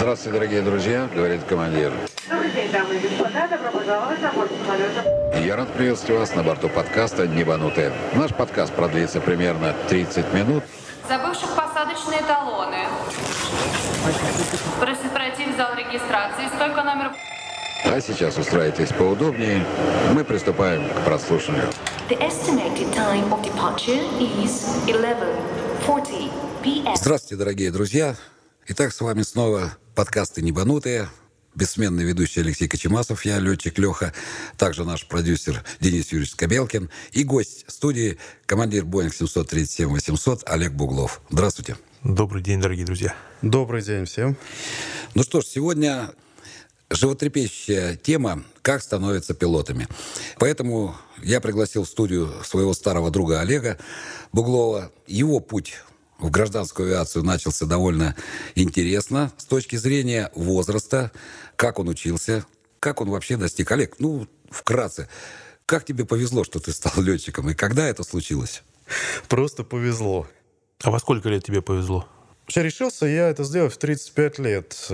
Здравствуйте, дорогие друзья, говорит командир. Добрый день, дамы и господа. Добро пожаловать на борт самолета. Я рад приветствовать вас на борту подкаста «Небанутые». Наш подкаст продлится примерно 30 минут. Забывших посадочные талоны. Просит пройти в зал регистрации. Стойка номер... А сейчас устраивайтесь поудобнее. Мы приступаем к прослушиванию. The estimated time of departure is 11:40 p.m. Здравствуйте, дорогие друзья. Итак, с вами снова подкасты «Небанутые». Бессменный ведущий Алексей Кочемасов, я летчик Леха, также наш продюсер Денис Юрьевич Скобелкин и гость студии, командир Боинг 737-800 Олег Буглов. Здравствуйте. Добрый день, дорогие друзья. Добрый день всем. Ну что ж, сегодня животрепещущая тема «Как становятся пилотами». Поэтому я пригласил в студию своего старого друга Олега Буглова. Его путь в гражданскую авиацию начался довольно интересно с точки зрения возраста, как он учился, как он вообще достиг. Олег, ну, вкратце, как тебе повезло, что ты стал летчиком, и когда это случилось? Просто повезло. А во сколько лет тебе повезло? Вообще решился я это сделать в 35 лет.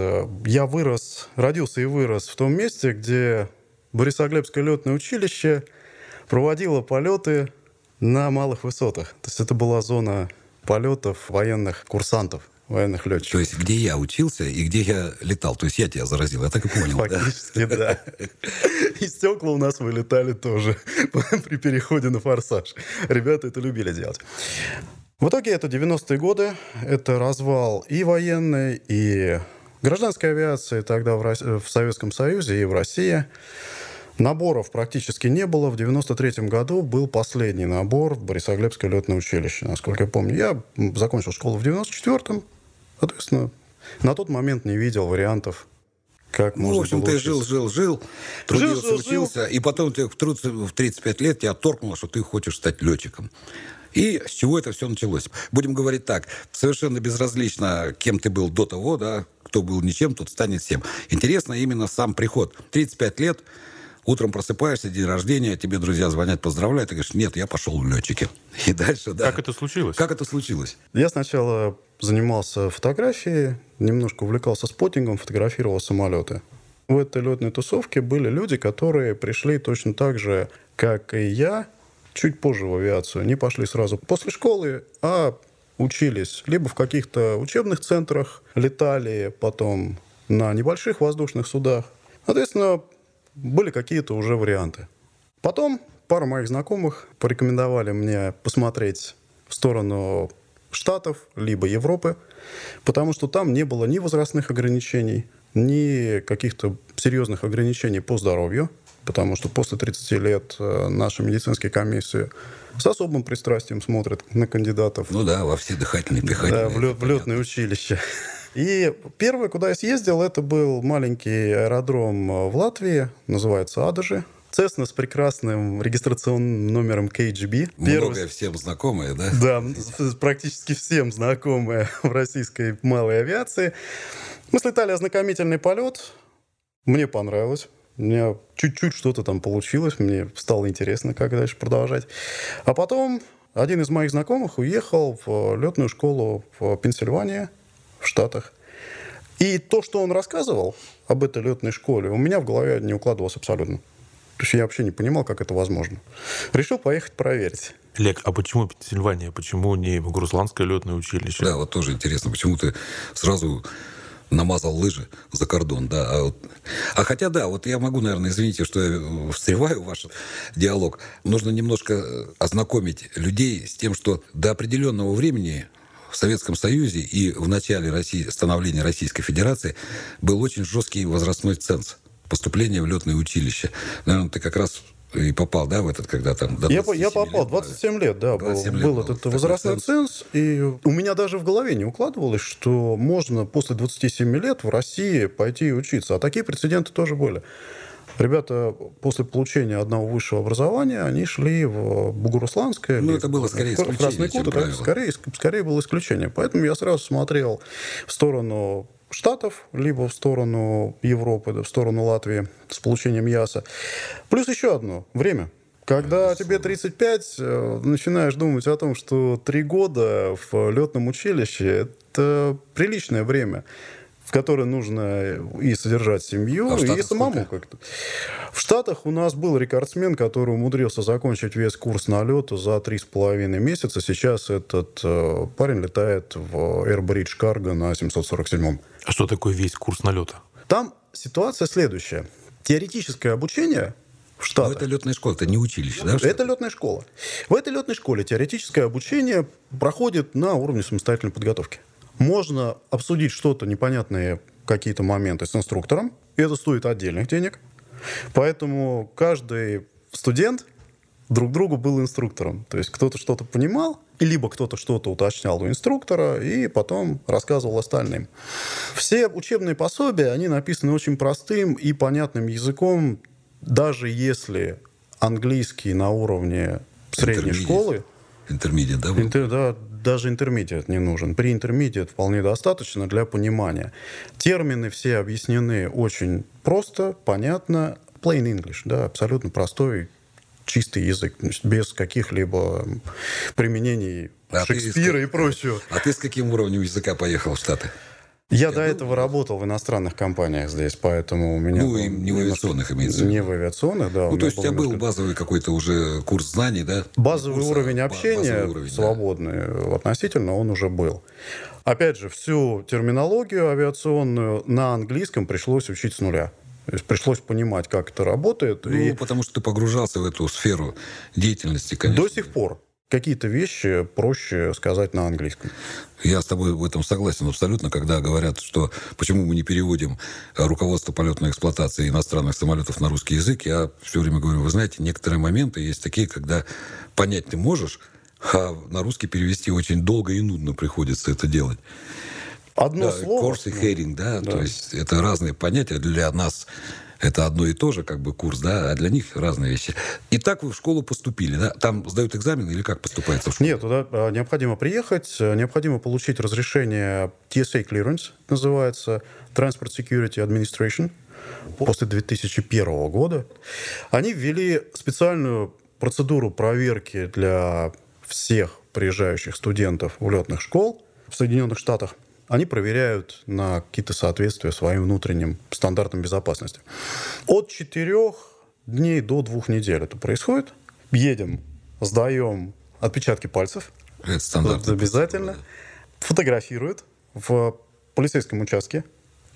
Я вырос, родился и вырос в том месте, где Борисоглебское летное училище проводило полеты на малых высотах. То есть это была зона полетов военных курсантов, военных То летчиков. есть где я учился и где я летал. То есть я тебя заразил, я так и понял. да? Фактически, да. И стекла у нас вылетали тоже при переходе на форсаж. Ребята это любили делать. В итоге это 90-е годы, это развал и военной, и гражданской авиации тогда в, Рос- в Советском Союзе и в России. Наборов практически не было. В 93 году был последний набор в Борисоглебское летное училище, насколько я помню. Я закончил школу в 94-м, соответственно, на тот момент не видел вариантов, как Ну, можно в общем, ты жил, жил, жил, трудился, жил, жил. учился, и потом ты в труд- в 35 лет тебя торкнуло, что ты хочешь стать летчиком. И с чего это все началось? Будем говорить так, совершенно безразлично, кем ты был до того, да, кто был ничем, тот станет всем. Интересно именно сам приход. 35 лет, утром просыпаешься, день рождения, тебе друзья звонят, поздравляют, ты говоришь, нет, я пошел в летчики. И дальше, да. Как это случилось? Как это случилось? Я сначала занимался фотографией, немножко увлекался споттингом, фотографировал самолеты. В этой летной тусовке были люди, которые пришли точно так же, как и я, чуть позже в авиацию. Не пошли сразу после школы, а учились либо в каких-то учебных центрах, летали потом на небольших воздушных судах. Соответственно, были какие-то уже варианты. Потом пара моих знакомых порекомендовали мне посмотреть в сторону Штатов, либо Европы, потому что там не было ни возрастных ограничений, ни каких-то серьезных ограничений по здоровью, потому что после 30 лет э, наши медицинские комиссии с особым пристрастием смотрят на кандидатов Ну да, во все дыхательные, пихательные. да, в, лё- в летное училище. И первое, куда я съездил, это был маленький аэродром э, в Латвии, называется Адажи. Цесна с прекрасным регистрационным номером KGB. Многое всем знакомое, да? Да, практически всем знакомая в российской малой авиации. Мы слетали ознакомительный полет. Мне понравилось. У меня чуть-чуть что-то там получилось. Мне стало интересно, как дальше продолжать. А потом один из моих знакомых уехал в летную школу в Пенсильвании, в Штатах. И то, что он рассказывал об этой летной школе, у меня в голове не укладывалось абсолютно. То есть я вообще не понимал, как это возможно. Решил поехать проверить. Олег, а почему Пенсильвания? Почему не Русланское летное училище? Да, вот тоже интересно, почему ты сразу намазал лыжи за кордон, да. А, вот- а хотя, да, вот я могу, наверное, извините, что я встреваю в ваш диалог. Нужно немножко э, ознакомить людей с тем, что до определенного времени в Советском Союзе и в начале России, становления Российской Федерации был очень жесткий возрастной ценз поступления в летное училище. Наверное, ты как раз и попал, да, в этот, когда там... Я, я 27 попал, лет, 27 лет, да, был, 27 лет был был этот возрастной ценз. ценз, и у меня даже в голове не укладывалось, что можно после 27 лет в России пойти и учиться. А такие прецеденты тоже были. Ребята после получения одного высшего образования, они шли в Бугурусланское. Ну, это было скорее Красный исключение, чем Кут, правило. скорее, скорее было исключение. Поэтому я сразу смотрел в сторону Штатов, либо в сторону Европы, да, в сторону Латвии с получением ЯСа. Плюс еще одно – время. Когда тебе 35, э, начинаешь думать о том, что три года в летном училище – это приличное время. В которой нужно и содержать семью, А и самому как-то. В Штатах у нас был рекордсмен, который умудрился закончить весь курс налета за три с половиной месяца. Сейчас этот э, парень летает в Airbridge Cargo на 747-м. А что такое весь курс налета? Там ситуация следующая. Теоретическое обучение в Ну, Штатах... это летная школа, это не училище, да? Это летная школа. В этой летной школе теоретическое обучение проходит на уровне самостоятельной подготовки. Можно обсудить что-то непонятные какие-то моменты с инструктором, и это стоит отдельных денег. Поэтому каждый студент друг другу был инструктором. То есть кто-то что-то понимал, и либо кто-то что-то уточнял у инструктора, и потом рассказывал остальным. Все учебные пособия, они написаны очень простым и понятным языком, даже если английский на уровне средней школы, Интермедиат, да? был? Интер- да, даже интермедиат не нужен. При интермедиат вполне достаточно для понимания. Термины все объяснены очень просто, понятно. Plain English, да, абсолютно простой, чистый язык, без каких-либо применений А ты Шекспира из- и прочего. А ты с каким уровнем языка поехал в Штаты? Я до этого работал в иностранных компаниях здесь, поэтому у меня... Ну, и не в авиационных имеется в виду. Не в авиационных, да. Ну, то есть у тебя был базовый какой-то уже курс знаний, да? Базовый Курс, уровень общения, базовый уровень, да. свободный относительно, он уже был. Опять же, всю терминологию авиационную на английском пришлось учить с нуля. То есть пришлось понимать, как это работает. Ну, и потому что ты погружался в эту сферу деятельности, конечно. до сих пор какие-то вещи проще сказать на английском. Я с тобой в этом согласен абсолютно, когда говорят, что почему мы не переводим э, руководство полетной эксплуатации иностранных самолетов на русский язык, я все время говорю, вы знаете, некоторые моменты есть такие, когда понять ты можешь, а на русский перевести очень долго и нудно приходится это делать. Одно Да, слово. Корс и херинг, да, то есть это разные понятия. Для нас это одно и то же, как бы курс, да, а для них разные вещи. И так вы в школу поступили, да? Там сдают экзамен или как поступается в школу? Нет, туда а, необходимо приехать, а, необходимо получить разрешение TSA clearance, называется Transport Security Administration, после 2001 года. Они ввели специальную процедуру проверки для всех приезжающих студентов в летных школ в Соединенных Штатах. Они проверяют на какие-то соответствия своим внутренним стандартам безопасности. От четырех дней до двух недель это происходит. Едем, сдаем отпечатки пальцев, Это стандартная это обязательно. процедура, Фотографируют в полицейском участке.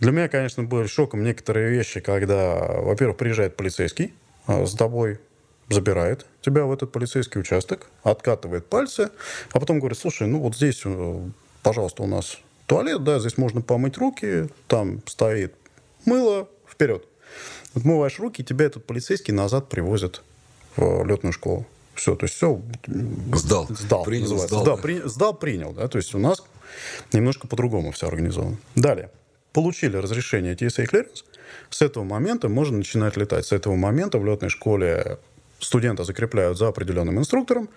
Для меня, конечно, были шоком некоторые вещи, когда, во-первых, приезжает полицейский а, с тобой, забирает тебя в этот полицейский участок, откатывает пальцы, а потом говорит, слушай, ну вот здесь, э, пожалуйста, у нас туалет, да, здесь можно помыть руки, там стоит мыло, вперед. Отмываешь руки, и тебя этот полицейский назад привозит в летную школу. Все, то есть все да. Сдал. Сдал, Принял, называется. сдал. Да, да. при- сдал, принял. Да? То есть у нас немножко по-другому все организовано. Далее. Получили разрешение TSA clearance. С этого момента можно начинать летать. С этого момента в летной школе студента закрепляют за определенным инструктором,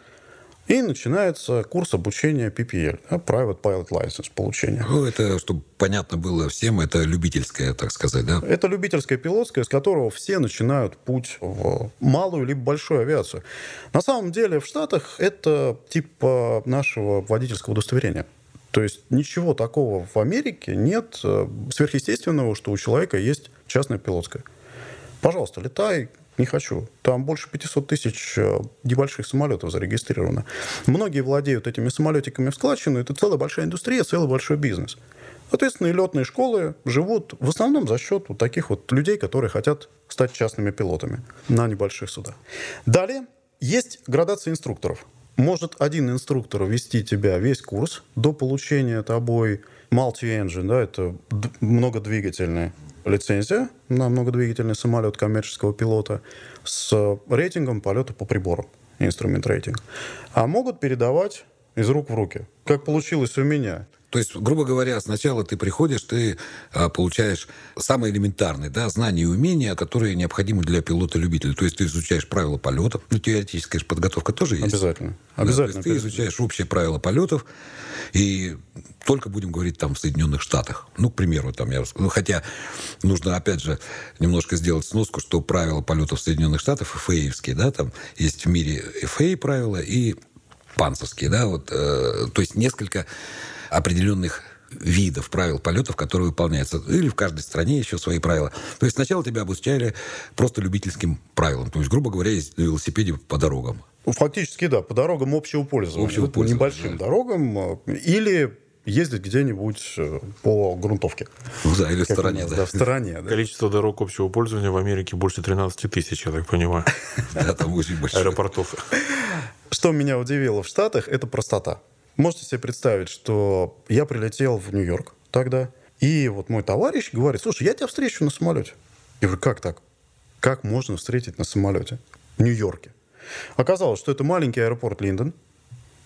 и начинается курс обучения PPL, да, Private Pilot License, получение. Ну, это, чтобы понятно было всем, это любительское, так сказать, да? Это любительское пилотское, с которого все начинают путь в малую либо большую авиацию. На самом деле в Штатах это типа нашего водительского удостоверения. То есть ничего такого в Америке нет э, сверхъестественного, что у человека есть частное пилотское. Пожалуйста, летай, не хочу. Там больше 500 тысяч э, небольших самолетов зарегистрировано. Многие владеют этими самолетиками в складчину. Это целая большая индустрия, целый большой бизнес. Соответственно, и летные школы живут в основном за счет вот таких вот людей, которые хотят стать частными пилотами на небольших судах. Далее есть градация инструкторов. Может один инструктор вести тебя весь курс до получения тобой multi-engine, да, это многодвигательная лицензия на многодвигательный самолет коммерческого пилота с рейтингом полета по приборам, инструмент рейтинг. А могут передавать из рук в руки, как получилось у меня. То есть, грубо говоря, сначала ты приходишь, ты а, получаешь самые элементарные да, знания и умения, которые необходимы для пилота-любителя. То есть ты изучаешь правила полетов. Ну, теоретическая же подготовка тоже есть. Обязательно. Да, Обязательно. то есть ты изучаешь общие правила полетов, и только будем говорить там в Соединенных Штатах. Ну, к примеру, там я... Ну, хотя нужно, опять же, немножко сделать сноску, что правила полетов Соединенных Штатах, ФАИевские, да, там есть в мире ФАИ правила и панцевские, да, вот, э, то есть несколько определенных видов правил полетов, которые выполняются. Или в каждой стране еще свои правила. То есть сначала тебя обучали просто любительским правилам. То есть, грубо говоря, ездить на велосипеде по дорогам. Фактически, да, по дорогам общего пользования. Общего Вот пользования, Небольшим да. дорогам. э, Или ездить где-нибудь э, по грунтовке. Ну да, или в стороне, нас, да. в стороне, да. Количество дорог общего пользования в Америке больше 13 тысяч, я так понимаю, Да, там очень большой. аэропортов. Что меня удивило в Штатах, это простота. Можете себе представить, что я прилетел в Нью-Йорк тогда, и вот мой товарищ говорит, слушай, я тебя встречу на самолете. Я говорю, как так? Как можно встретить на самолете в Нью-Йорке? Оказалось, что это маленький аэропорт Линдон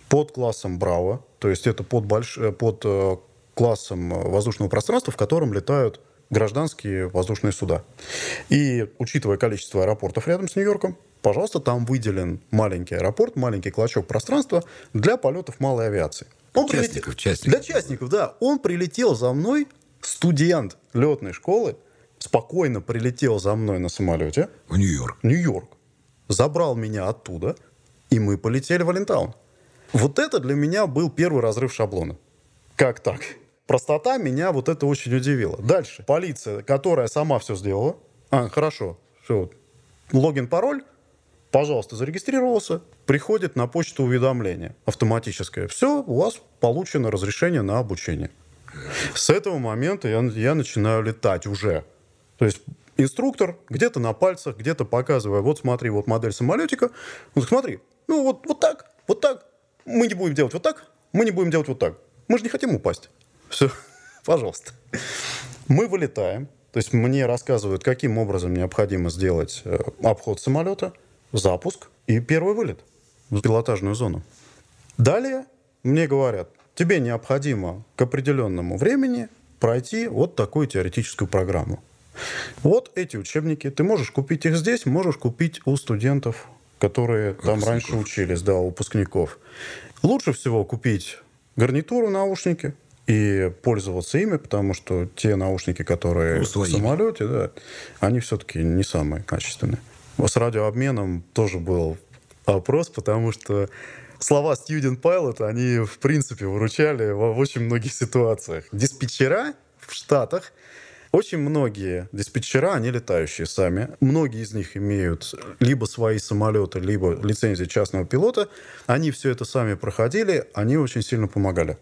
под классом Браво, то есть это под, больш... э, под э, классом воздушного пространства, в котором летают гражданские воздушные суда. И учитывая количество аэропортов рядом с Нью-Йорком, пожалуйста, там выделен маленький аэропорт, маленький клочок пространства для полетов малой авиации. Он Частников, прилетел- частников. Для частников, да. Он прилетел за мной, студент летной школы, спокойно прилетел за мной на самолете, В Нью-Йорк. Нью-Йорк, забрал меня оттуда, и мы полетели в Алентаун. Вот это для меня был первый разрыв шаблона. Как так? Простота меня вот это очень удивило. Дальше. Полиция, которая сама все сделала. А, хорошо. Все. Логин, пароль. Пожалуйста, зарегистрировался. Приходит на почту уведомление автоматическое. Все, у вас получено разрешение на обучение. С этого момента я, я начинаю летать уже. То есть инструктор где-то на пальцах, где-то показывая, вот смотри, вот модель самолетика. Говорит, смотри, ну вот, вот так, вот так. Мы не будем делать вот так, мы не будем делать вот так. Мы же не хотим упасть. Все, пожалуйста. Мы вылетаем. То есть мне рассказывают, каким образом необходимо сделать э, обход самолета, запуск и первый вылет в пилотажную зону. Далее мне говорят, тебе необходимо к определенному времени пройти вот такую теоретическую программу. Вот эти учебники. Ты можешь купить их здесь, можешь купить у студентов, которые там раньше учились, да, у выпускников. Лучше всего купить гарнитуру, наушники и пользоваться ими, потому что те наушники, которые Ну, в самолете, да, они все-таки не самые качественные. С радиообменом тоже был вопрос, потому что слова student pilot, они в принципе выручали в очень многих ситуациях. Диспетчера в Штатах очень многие диспетчера, они летающие сами. Многие из них имеют либо свои самолеты, либо лицензии частного пилота. Они все это сами проходили, они очень сильно помогали.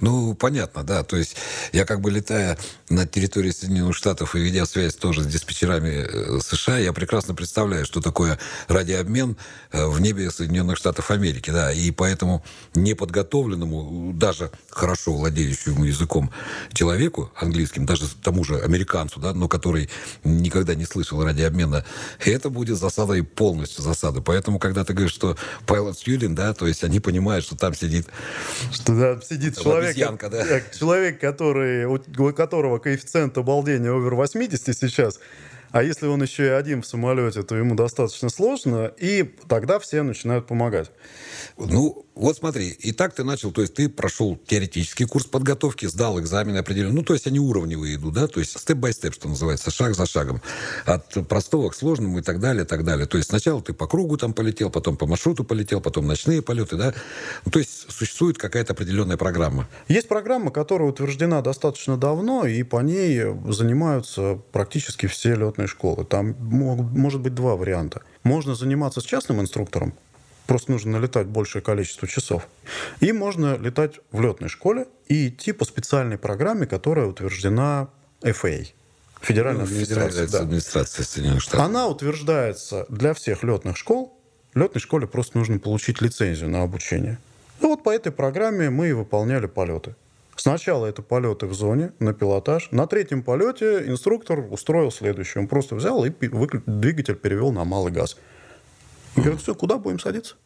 Ну, понятно, да. То есть я как бы летая на территории Соединенных Штатов и ведя связь тоже с диспетчерами э, США, я прекрасно представляю, что такое радиообмен э, в небе Соединенных Штатов Америки, да. И поэтому неподготовленному, даже хорошо владеющему языком человеку английским, даже тому же американцу, да, но который никогда не слышал радиообмена, это будет засадой полностью засада. Поэтому, когда ты говоришь, что pilot student, да, то есть они понимают, что там сидит Что да, сидит Там человек, да. э, человек, который, у у которого коэффициент обалдения овер 80 сейчас, а если он еще и один в самолете, то ему достаточно сложно, и тогда все начинают помогать. Ну, вот смотри, и так ты начал, то есть ты прошел теоретический курс подготовки, сдал экзамены определенно, ну, то есть они уровневые идут, да, то есть степ-бай-степ, что называется, шаг за шагом, от простого к сложному и так далее, и так далее. То есть сначала ты по кругу там полетел, потом по маршруту полетел, потом ночные полеты, да, ну, то есть существует какая-то определенная программа. Есть программа, которая утверждена достаточно давно, и по ней занимаются практически все летные школы. Там может быть два варианта. Можно заниматься с частным инструктором, просто нужно налетать большее количество часов. И можно летать в летной школе и идти по специальной программе, которая утверждена FAA. Федеральная администрация. Федеральная да. администрация Соединенных Штатов. Она утверждается для всех летных школ. Летной школе просто нужно получить лицензию на обучение. И вот по этой программе мы и выполняли полеты. Сначала это полеты в зоне, на пилотаж. На третьем полете инструктор устроил следующее. Он просто взял и двигатель перевел на малый газ. И говорит, все, куда будем садиться?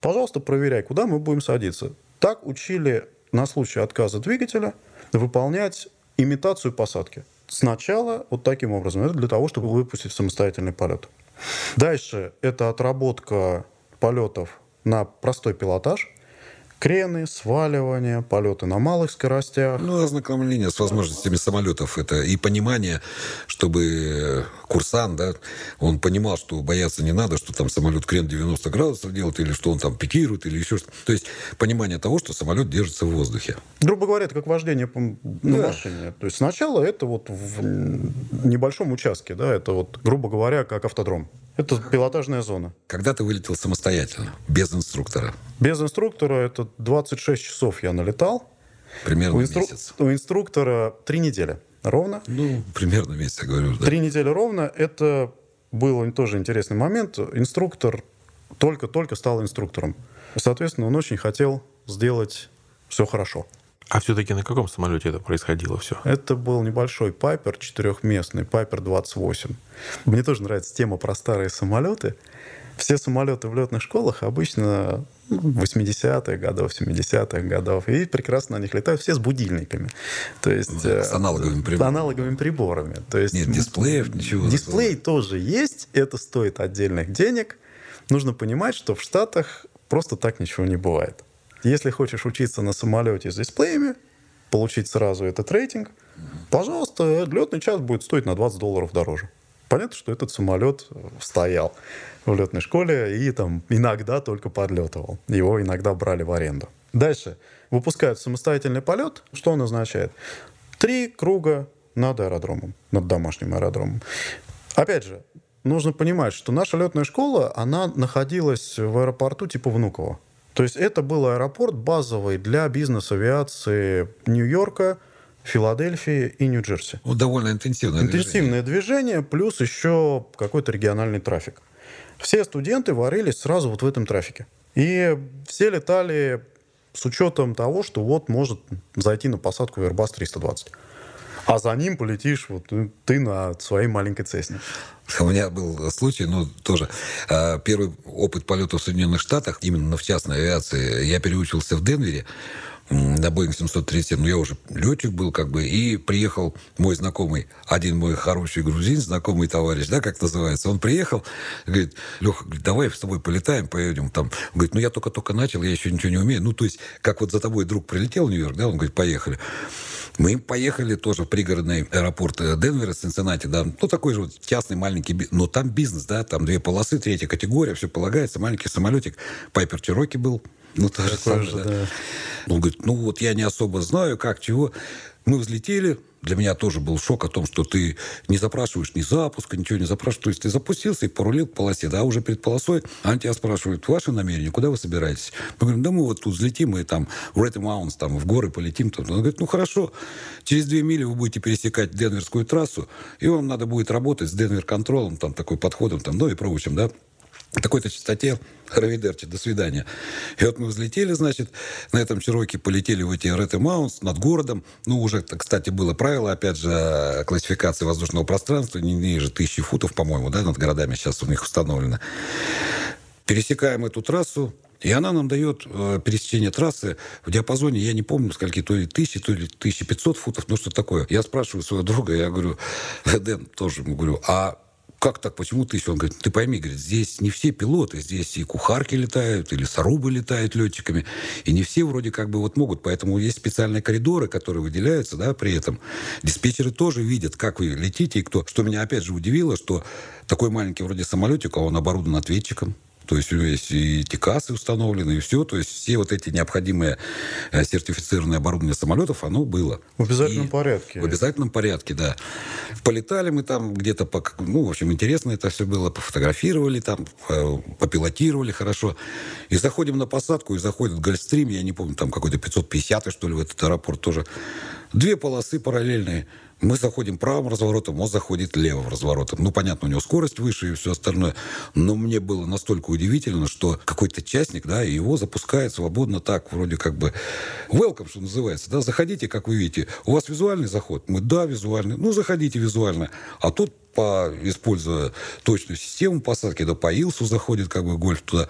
Пожалуйста, проверяй, куда мы будем садиться. Так учили на случай отказа двигателя выполнять имитацию посадки. Сначала вот таким образом. Это для того, чтобы выпустить самостоятельный полет. Дальше это отработка полетов на простой пилотаж, Крены, сваливания, полеты на малых скоростях. Ну, ознакомление с возможностями самолетов. Это и понимание, чтобы курсант, да, он понимал, что бояться не надо, что там самолет крен 90 градусов делает, или что он там пикирует, или еще что-то. То есть понимание того, что самолет держится в воздухе. Грубо говоря, это как вождение на Да. машине. То есть сначала это вот в небольшом участке, да, это вот, грубо говоря, как автодром. Это пилотажная зона. Когда ты вылетел самостоятельно, без инструктора, Без инструктора это 26 часов я налетал. примерно У, инстру- месяц. у инструктора три недели ровно. Ну, примерно месяц, я говорю. Да. Три недели ровно. Это был тоже интересный момент. Инструктор только-только стал инструктором. Соответственно, он очень хотел сделать все хорошо. А все-таки на каком самолете это происходило все? Это был небольшой Пайпер четырехместный, Пайпер 28. Мне тоже нравится тема про старые самолеты. Все самолеты в летных школах обычно 80-х годов, 70-х годов, и прекрасно на них летают все с будильниками. То есть, Да, э, с аналоговыми с приборами. аналоговыми приборами. То есть, Нет дисплеев, ничего. Дисплей тоже есть, это стоит отдельных денег. Нужно понимать, что в Штатах просто так ничего не бывает. Если хочешь учиться на самолете с дисплеями, получить сразу этот рейтинг, пожалуйста, летный час будет стоить на 20 долларов дороже. Понятно, что этот самолет стоял в летной школе и там иногда только подлетывал. Его иногда брали в аренду. Дальше. Выпускают самостоятельный полет. Что он означает? Три круга над аэродромом, над домашним аэродромом. Опять же, нужно понимать, что наша летная школа, она находилась в аэропорту типа Внуково. То есть это был аэропорт базовый для бизнес-авиации Нью-Йорка, Филадельфии и Нью-Джерси. Ну, довольно интенсивное движение. Интенсивное движение, плюс еще какой-то региональный трафик. Все студенты варились сразу вот в этом трафике. И все летали с учетом того, что вот может зайти на посадку Airbus 320. А за ним полетишь вот э, ты на своей маленькой Цесне. У меня был случай, ну, тоже. а, Первый опыт полета в Соединенных Штатах, именно в частной авиации, я переучился в Денвере на Boeing 737, ну, я уже летчик был, как бы, и приехал мой знакомый, один мой хороший грузин, знакомый товарищ, да, как называется, он приехал, говорит, Леха, давай с тобой полетаем, поедем там. Он говорит, ну, я только-только начал, я еще ничего не умею. Ну, то есть, как вот за тобой друг прилетел в Нью-Йорк, да, он говорит, поехали. Мы поехали тоже в пригородный аэропорт э, Денвера, Цинциннати, да, ну, такой же вот частный маленький, но там бизнес, да, там две полосы, третья категория, все полагается, маленький самолетик, Пайпер Чироки был, ну, то же самое, же, да. да. Он говорит, ну, вот я не особо знаю, как, чего. Мы взлетели, для меня тоже был шок о том, что ты не запрашиваешь ни запуска, ничего не запрашиваешь. То есть ты запустился и порулил по полосе, да, уже перед полосой. Они тебя спрашивают, ваши намерения, куда вы собираетесь? Мы говорим, да мы вот тут взлетим, мы там в Red Mountains, там в горы полетим. Там. Он говорит, ну хорошо, через две мили вы будете пересекать Денверскую трассу, и вам надо будет работать с Денвер контролом, там такой подходом, там, ну и прочим, да такой-то частоте, Равидерчи, до свидания. И вот мы взлетели, значит, на этом Чироке полетели в эти Red Маунтс над городом. Ну, уже, кстати, было правило, опять же, классификации воздушного пространства, не ниже тысячи футов, по-моему, да, над городами сейчас у них установлено. Пересекаем эту трассу, и она нам дает э, пересечение трассы в диапазоне, я не помню, скольки, то ли тысячи, то ли 1500 футов, ну что такое. Я спрашиваю своего друга, я говорю, Дэн, тоже говорю, а как так, почему тысяча? Он говорит, ты пойми, говорит, здесь не все пилоты, здесь и кухарки летают, или сарубы летают летчиками, и не все вроде как бы вот могут, поэтому есть специальные коридоры, которые выделяются, да, при этом. Диспетчеры тоже видят, как вы летите и кто. Что меня опять же удивило, что такой маленький вроде самолетик, а он оборудован ответчиком, то есть у него есть и ТИКАСы установлены, и все. То есть все вот эти необходимые э, сертифицированные оборудование самолетов, оно было. В обязательном И порядке. В обязательном порядке, да. Полетали мы там где-то, по, ну, в общем, интересно это все было. Пофотографировали там, э, попилотировали хорошо. И заходим на посадку, и заходит Гольфстрим, я не помню, там какой-то 550 что ли, в этот аэропорт тоже. Две полосы параллельные. Мы заходим правым разворотом, он заходит левым разворотом. Ну, понятно, у него скорость выше и все остальное. Но мне было настолько удивительно, что какой-то частник, да, его запускает свободно так, вроде как бы welcome, что называется, да, заходите, как вы видите. У вас визуальный заход? Мы, да, визуальный. Ну, заходите визуально. А тут, по, используя точную систему посадки, да, по Илсу заходит как бы гольф туда.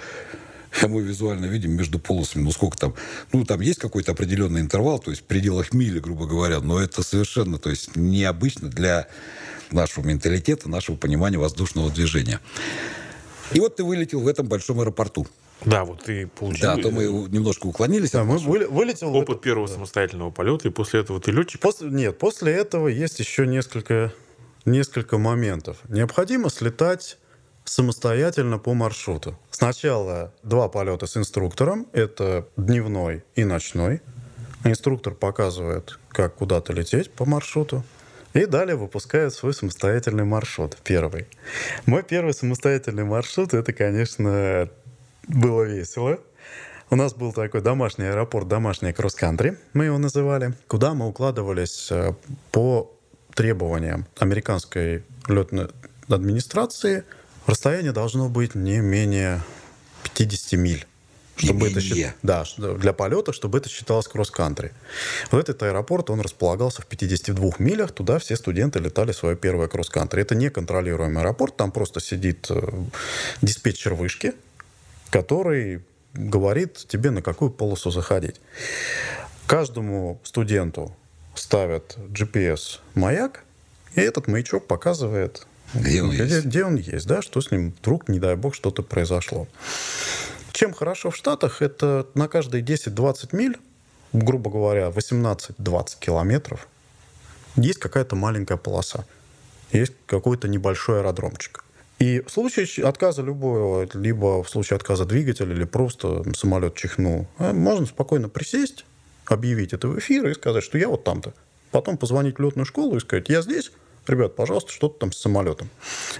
А мы визуально видим между полосами, ну сколько там, ну там есть какой-то определенный интервал, то есть в пределах мили, грубо говоря, но это совершенно, то есть необычно для нашего менталитета, нашего понимания воздушного движения. И вот ты вылетел в этом большом аэропорту. Да, вот ты получил Да, то мы немножко уклонились. Да, мы вылетел... опыт это- первого самостоятельного полета, и после этого ты летчик. После, нет, после этого есть еще несколько, несколько моментов. Необходимо слетать самостоятельно по маршруту. Сначала два полета с инструктором. Это дневной и ночной. Инструктор показывает, как куда-то лететь по маршруту. И далее выпускает свой самостоятельный маршрут, первый. Мой первый самостоятельный маршрут, это, конечно, было весело. У нас был такой домашний аэропорт, домашний кросс-кантри, мы его называли, куда мы укладывались э, по требованиям американской летной администрации. Расстояние должно быть не менее 50 миль. Чтобы это счит- Да, для полета, чтобы это считалось кросс-кантри. Вот этот аэропорт, он располагался в 52 милях, туда все студенты летали свое первое кросс-кантри. Это неконтролируемый аэропорт, там просто сидит э, диспетчер вышки, который говорит тебе, на какую полосу заходить. Каждому студенту ставят GPS-маяк, и этот маячок показывает, Где он где, есть. где он есть, да, что с ним вдруг, не дай бог, что-то произошло. Чем хорошо в Штатах, это на каждые 10-20 миль, грубо говоря, 18-20 километров, есть какая-то маленькая полоса. Есть какой-то небольшой аэродромчик. И в случае отказа любого, либо в случае отказа двигателя, или просто самолет чихнул, э, можно спокойно присесть, объявить это в эфир и сказать, что я вот там-то. Потом позвонить в летную школу и сказать, я здесь, ребят, пожалуйста, что-то там с самолетом.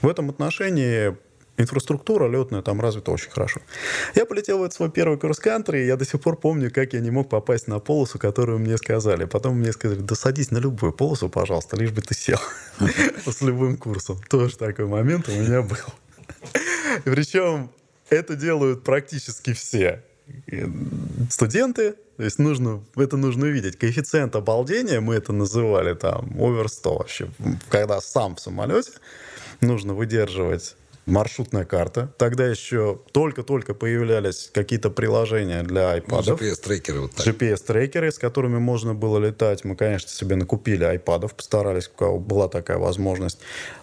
В этом отношении инфраструктура летная там развита очень хорошо. Я полетел в этот свой первый кросс-кантри, и я до сих пор помню, как я не мог попасть на полосу, которую мне сказали. Потом мне сказали, да садись на любую полосу, пожалуйста, лишь бы ты сел с любым курсом. Тоже такой момент у меня был. Причем это делают практически все студенты. То есть нужно, это нужно видеть. Коэффициент обалдения, мы это называли там овер 100 вообще. Когда сам в самолете, нужно выдерживать маршрутная карта. Тогда еще только-только появлялись какие-то приложения для Ну, iPad. GPS-трекеры вот так. GPS-трекеры, с которыми можно было летать. Мы, конечно, себе накупили айпадов, постарались, у кого была такая возможность.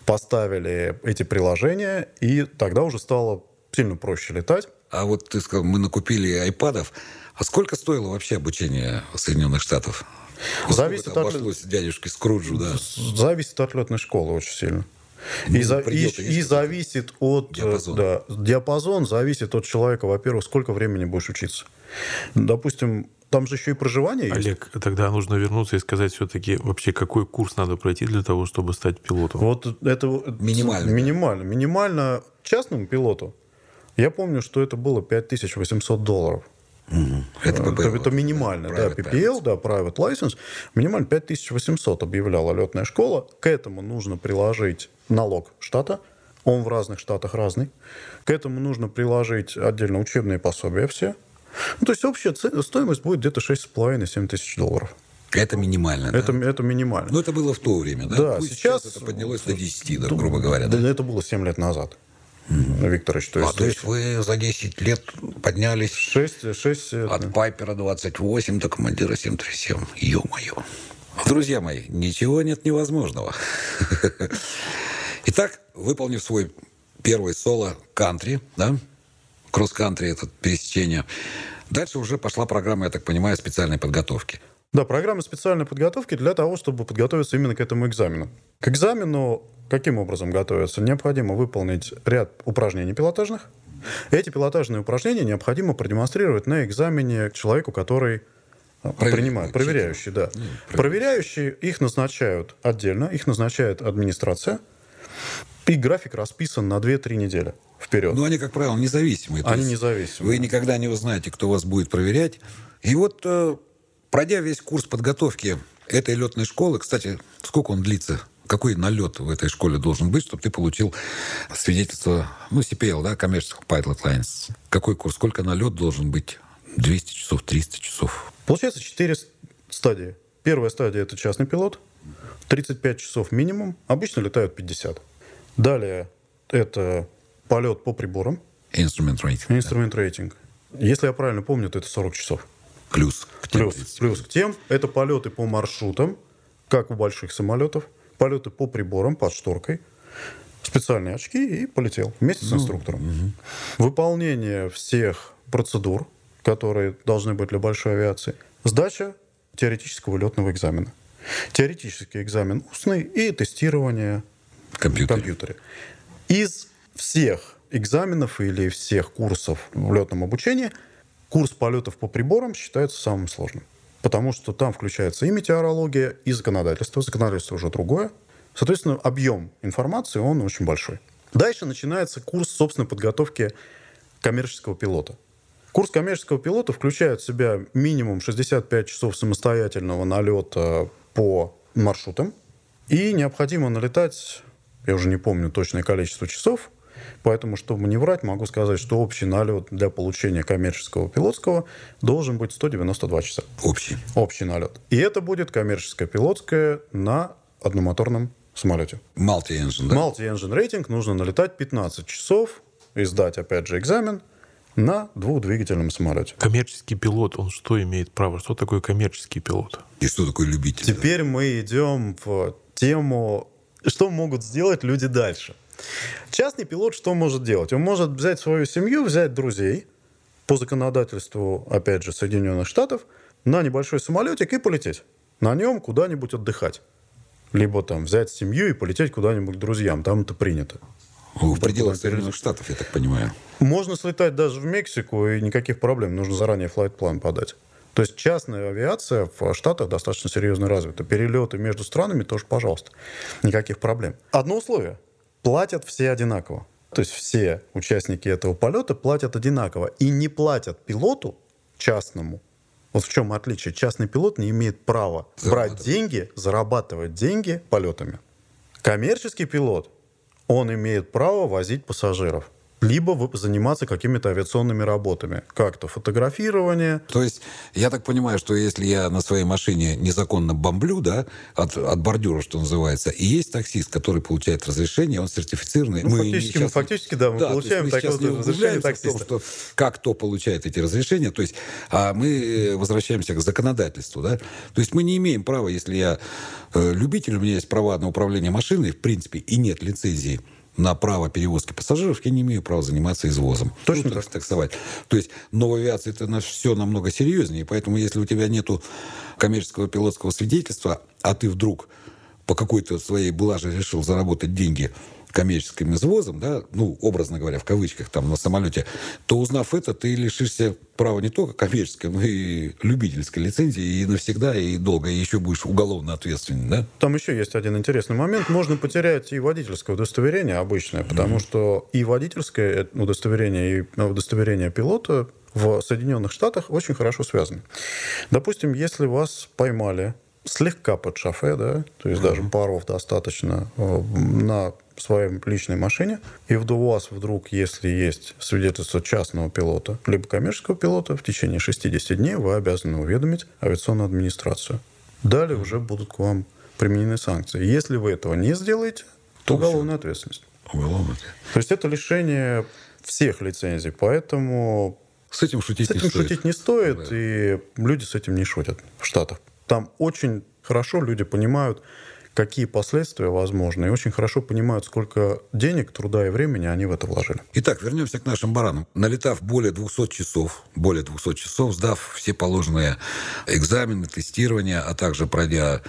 Поставили эти приложения, и тогда уже стало сильно проще летать. А вот ты сказал, мы накупили айпадов. А сколько стоило вообще обучение Соединенных Штатов? Зависит от- дядюшке Скруджу, да. Зависит от летной школы очень сильно. Ну, И, за- предел-то и- и зависит от... Диапазон. Да, диапазон зависит от человека, во-первых, сколько времени будешь учиться. Допустим, там же еще и проживание есть. Олег, тогда нужно вернуться и сказать все-таки вообще, какой курс надо пройти для того, чтобы стать пилотом. Вот это Минимально, да. Минимально. Минимально частному пилоту. Я помню, что это было 5800 долларов. Это Это, PPL, это минимально, да, Private PPL, да, private license, минимально 5800 объявляла летная школа. К этому нужно приложить налог штата, он в разных штатах разный. К этому нужно приложить отдельно учебные пособия все. Ну, то есть общая стоимость будет где-то 6,5-7 тысяч долларов. Это минимально, да? Это, это минимально. Ну, это было в то время, да? Да, Пусть сейчас- это поднялось до 10, да, грубо говоря. Да, Да? это было 7 лет назад. Викторович, то А, есть то есть вы за 10 лет поднялись 6, 6 от Пайпера 28 до командира 737. Ё-моё. Друзья мои, ничего нет невозможного. Итак, выполнив свой первый соло кантри, да, кросс-кантри, это пересечение, дальше уже пошла программа, я так понимаю, специальной подготовки. Да, программа специальной подготовки для того, чтобы подготовиться именно к этому экзамену. К экзамену каким образом готовиться? Необходимо выполнить ряд упражнений пилотажных. Эти пилотажные упражнения необходимо продемонстрировать на экзамене человеку, который э, Проверяющий, принимает, проверяющий, да. Проверяющие их назначают отдельно, их назначает администрация, и график расписан на 2-3 недели вперед. Но они, как правило, независимые. Они независимые. Вы никогда не узнаете, кто вас будет проверять. И вот, э, пройдя весь курс подготовки этой летной школы, кстати, сколько он длится? Какой налет в этой школе должен быть, чтобы ты получил свидетельство, ну, CPL, да, Commercial Pilot Lines? Какой курс? Сколько налет должен быть? 200 часов, 300 часов? Получается 4 стадии. Первая стадия – это частный пилот. 35 часов минимум. Обычно летают 50. Далее это полет по приборам. Инструмент рейтинг. Инструмент рейтинг. Если я правильно помню, то это 40 часов. Плюс. к тем Плюс, 30. плюс к тем это полеты по маршрутам, как у больших самолетов. Полеты по приборам, под шторкой. Специальные очки и полетел вместе с инструктором. Выполнение всех процедур, которые должны быть для большой авиации, сдача теоретического летного экзамена. Теоретический экзамен устный и тестирование в компьютере. Из всех экзаменов или всех курсов в летном обучении курс полетов по приборам считается самым сложным. Потому что там включается и метеорология, и законодательство. Законодательство уже другое. Соответственно, объем информации, он очень большой. Дальше начинается курс собственной подготовки коммерческого пилота. Курс коммерческого пилота включает в себя минимум 65 часов самостоятельного налета по маршрутам. И необходимо налетать, я уже не помню точное количество часов, поэтому, чтобы не врать, могу сказать, что общий налет для получения коммерческого пилотского должен быть 192 часа. Общий. Общий налет. И это будет коммерческое пилотское на одномоторном самолете. Multi-engine, да? Multi-engine рейтинг нужно налетать 15 часов и сдать, опять же, экзамен на двухдвигательном самолете. Коммерческий пилот, он что имеет право? Что такое коммерческий пилот? И что такое любитель? да? Теперь мы идем в тему, что могут сделать люди дальше. Частный пилот что может делать? Он может взять свою семью, взять друзей по законодательству, опять же, Соединенных Штатов, на небольшой самолетик и полететь. На нем куда-нибудь отдыхать. Либо там взять семью и полететь куда-нибудь к друзьям. Там это принято. Ну, В пределах Соединенных Штатов, я так понимаю. Можно слетать даже в Мексику, и никаких проблем. Нужно заранее флайт-план подать. То есть частная авиация в Штатах достаточно серьезно развита. Перелеты между странами тоже, пожалуйста. Никаких проблем. Одно условие. Платят все одинаково. То есть все участники этого полета платят одинаково. И не платят пилоту частному. Вот в чем отличие. Частный пилот не имеет права брать деньги, зарабатывать деньги полетами. Коммерческий пилот, он имеет право возить пассажиров. Либо вы- заниматься какими-то авиационными работами. Как-то фотографирование. То есть, я так понимаю, что если я на своей машине незаконно бомблю, да, от, от бордюра, что называется, и есть таксист, который получает разрешение, он сертифицированный. Ну, Мы фактически, не- мы- фактически, да, мы есть получаем мы такое сейчас разрешение углубляемся в том, таксиста. что как кто получает эти разрешения. То есть, а мы э, возвращаемся к законодательству, да. То есть мы не имеем права, если я э, любитель, у меня есть права на управление машиной, в принципе, и нет лицензии на право перевозки пассажиров, я не имею права заниматься извозом. Точно Ну, так. таксовать. То есть, но в авиации это на все намного серьезнее, поэтому если у тебя нету коммерческого пилотского свидетельства, а ты вдруг по какой-то своей блаже решил заработать деньги коммерческим извозом, да, ну, образно говоря, в кавычках, там, на самолете, то, узнав это, ты лишишься права не только коммерческой, но и любительской лицензии, и навсегда, и долго, и еще будешь уголовно ответственен, да? Там еще есть один интересный момент. Можно потерять и водительское удостоверение обычное, потому что и водительское удостоверение, и удостоверение пилота в Соединенных Штатах очень хорошо связаны. Допустим, если вас поймали слегка под шофе, да, то есть даже паров достаточно э, на своей личной машине, и у вас вдруг, если есть свидетельство частного пилота, либо коммерческого пилота, в течение 60 дней вы обязаны уведомить авиационную администрацию. Далее уже будут к вам применены санкции. Если вы этого не сделаете, то То уголовная ответственность. Уголовно. То есть это лишение всех лицензий, поэтому С этим шутить с этим не стоит. шутить не стоит, и люди с этим не шутят в Штатах. Там очень хорошо люди понимают, какие последствия возможны, и очень хорошо понимают, сколько денег, труда и времени они в это вложили. Итак, вернемся к нашим баранам. Налетав более 200 часов, более 200 часов, сдав все положенные экзамены, тестирования, а также пройдя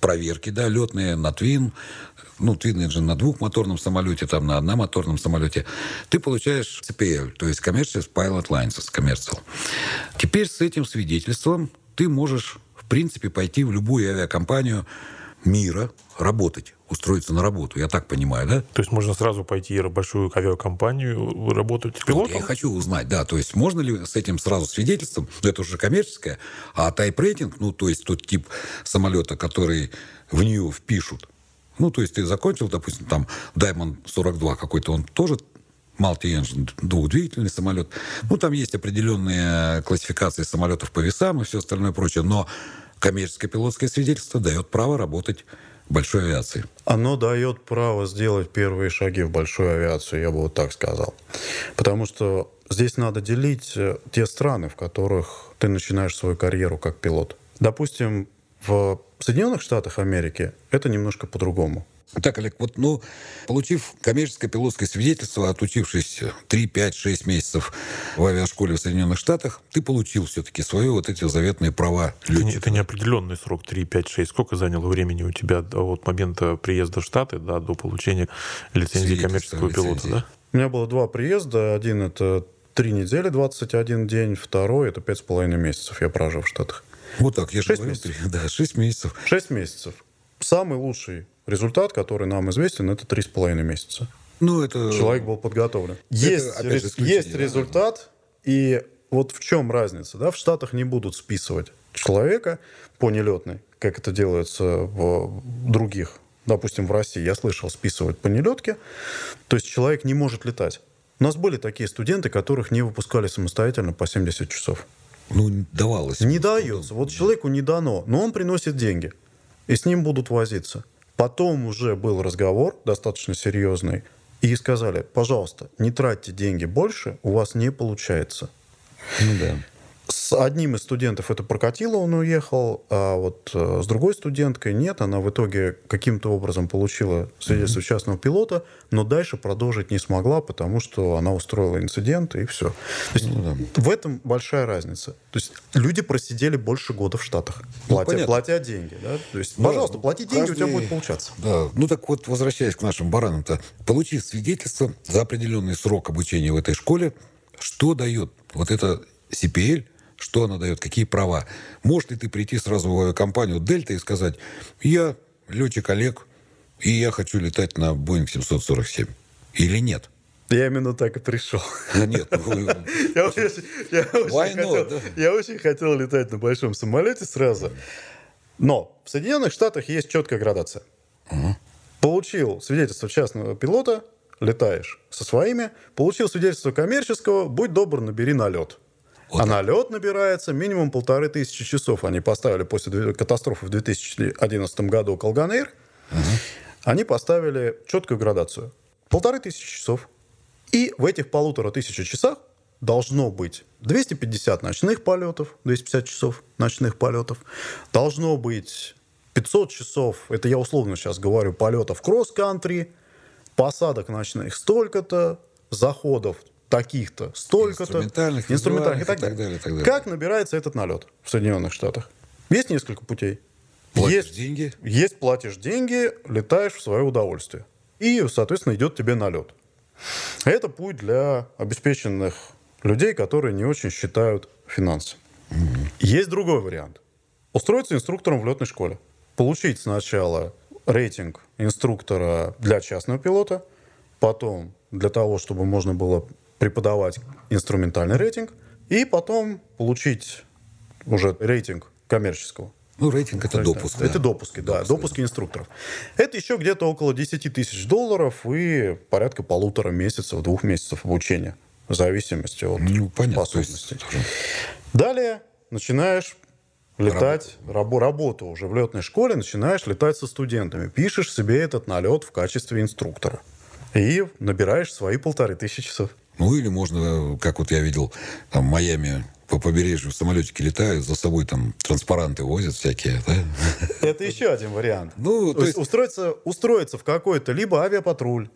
проверки, да, летные на Твин, ну, Twin Engine на двухмоторном самолете, там на одномоторном самолете, ты получаешь CPL, то есть Commercial Pilot License, Commercial. Теперь с этим свидетельством ты можешь, в принципе, пойти в любую авиакомпанию мира работать, устроиться на работу, я так понимаю, да? То есть можно сразу пойти в большую авиакомпанию работать Вот пилотом? я и хочу узнать, да, то есть можно ли с этим сразу свидетельством, ну, это уже коммерческое, а тайп-рейтинг, ну, то есть тот тип самолета, который в нее впишут, ну, то есть ты закончил, допустим, там Diamond 42 какой-то, он тоже multi-engine, двухдвигательный самолет. Ну, там есть определенные классификации самолетов по весам и все остальное прочее, но коммерческое пилотское свидетельство дает право работать в большой авиации. Оно дает право сделать первые шаги в большую авиацию, я бы вот так сказал. Потому что здесь надо делить э, те страны, в которых ты начинаешь свою карьеру как пилот. Допустим, в Соединенных Штатах Америки это немножко по-другому. Так, Олег, вот, ну, получив коммерческое пилотское свидетельство, отучившись 3, 5, 6 месяцев в авиашколе в Соединенных Штатах, ты получил все-таки свои вот эти заветные права Это, не- летчика. это неопределенный срок, 3, 5, 6. Сколько заняло времени у тебя от момента приезда в Штаты да, до получения лицензии коммерческого пилота, лицензии. да? У меня было два приезда. Один это три недели, 21 день. Второй это пять с половиной месяцев я прожил в Штатах. Вот так, я же Шесть говорил, месяцев. да, 6 месяцев. Шесть месяцев. Самый лучший результат, который нам известен, это три с половиной месяца. Ну, это... Человек был подготовлен. Есть, опять же, есть да. результат, и вот в чем разница? Да? В Штатах не будут списывать человека по нелетной, как это делается в других. Допустим, в России я слышал списывать по нелетке. То есть человек не может летать. У нас были такие студенты, которых не выпускали самостоятельно по 70 часов. Ну, давалось. Не дается. Вот человеку не дано, но он приносит деньги. И с ним будут возиться. Потом уже был разговор, достаточно серьезный, и сказали, пожалуйста, не тратьте деньги больше, у вас не получается. Ну, да. С одним из студентов это прокатило, он уехал, а вот э, с другой студенткой нет. Она в итоге каким-то образом получила свидетельство частного пилота, но дальше продолжить не смогла, потому что она устроила инцидент, и все. То есть В этом большая разница. То есть люди просидели больше года в Штатах, платя, понятно. платя деньги. Да? То есть, Да, пожалуйста, плати деньги, у тебя будет получаться. Да, ну так вот, возвращаясь к нашим баранам-то, получив свидетельство за определенный срок обучения в этой школе, что дает вот это CPL, что она дает, какие права? Можешь ли ты прийти сразу в авиакомпанию Дельта и сказать, я летчик Олег, и я хочу летать на Boeing 747? Или нет? Я именно так и пришел. Нет, я очень хотел летать на большом самолете сразу. Но в Соединенных Штатах есть четкая градация. Получил свидетельство частного пилота, летаешь со своими. Получил свидетельство коммерческого, будь добр, набери налет. Вот а налет набирается минимум полторы тысячи часов. Они поставили после катастрофы в 2011 году Колганейр. Они поставили четкую градацию. Полторы тысячи часов. И в этих полутора тысячи часах должно быть 250 ночных полетов, 250 часов ночных полетов. Должно быть 500 часов, это я условно сейчас говорю, полетов кросс-кантри, посадок ночных столько-то, заходов таких-то, столько-то. Инструментальных, инструментальных и так, и так далее. так далее. Как набирается этот налет в Соединенных Штатах? Есть несколько путей. Платишь есть, деньги. Есть, платишь деньги, летаешь в свое удовольствие. И, соответственно, идет тебе налет. Это путь для обеспеченных людей, которые не очень считают финансы. Есть другой вариант. Устроиться инструктором в летной школе. Получить сначала рейтинг инструктора для частного пилота, потом для того, чтобы можно было преподавать инструментальный рейтинг, и потом получить уже рейтинг коммерческого. Ну, рейтинг это допуск. Это да. допуски, да, допуски инструкторов. Это еще где-то около 10 тысяч долларов и порядка полутора месяцев, двух месяцев обучения, в зависимости от Ну, понятно. то есть способностей. Далее начинаешь летать, рабо- работу уже в летной школе, начинаешь летать со студентами. Пишешь себе этот налет в качестве инструктора. И набираешь свои полторы тысячи часов. Ну, или можно, как вот я видел, там, в Майами по побережью в самолетике летают, за собой там транспаранты возят всякие, да? Это еще один вариант. Ну, то, есть, устроиться, устроиться в какой-то либо авиапатруль,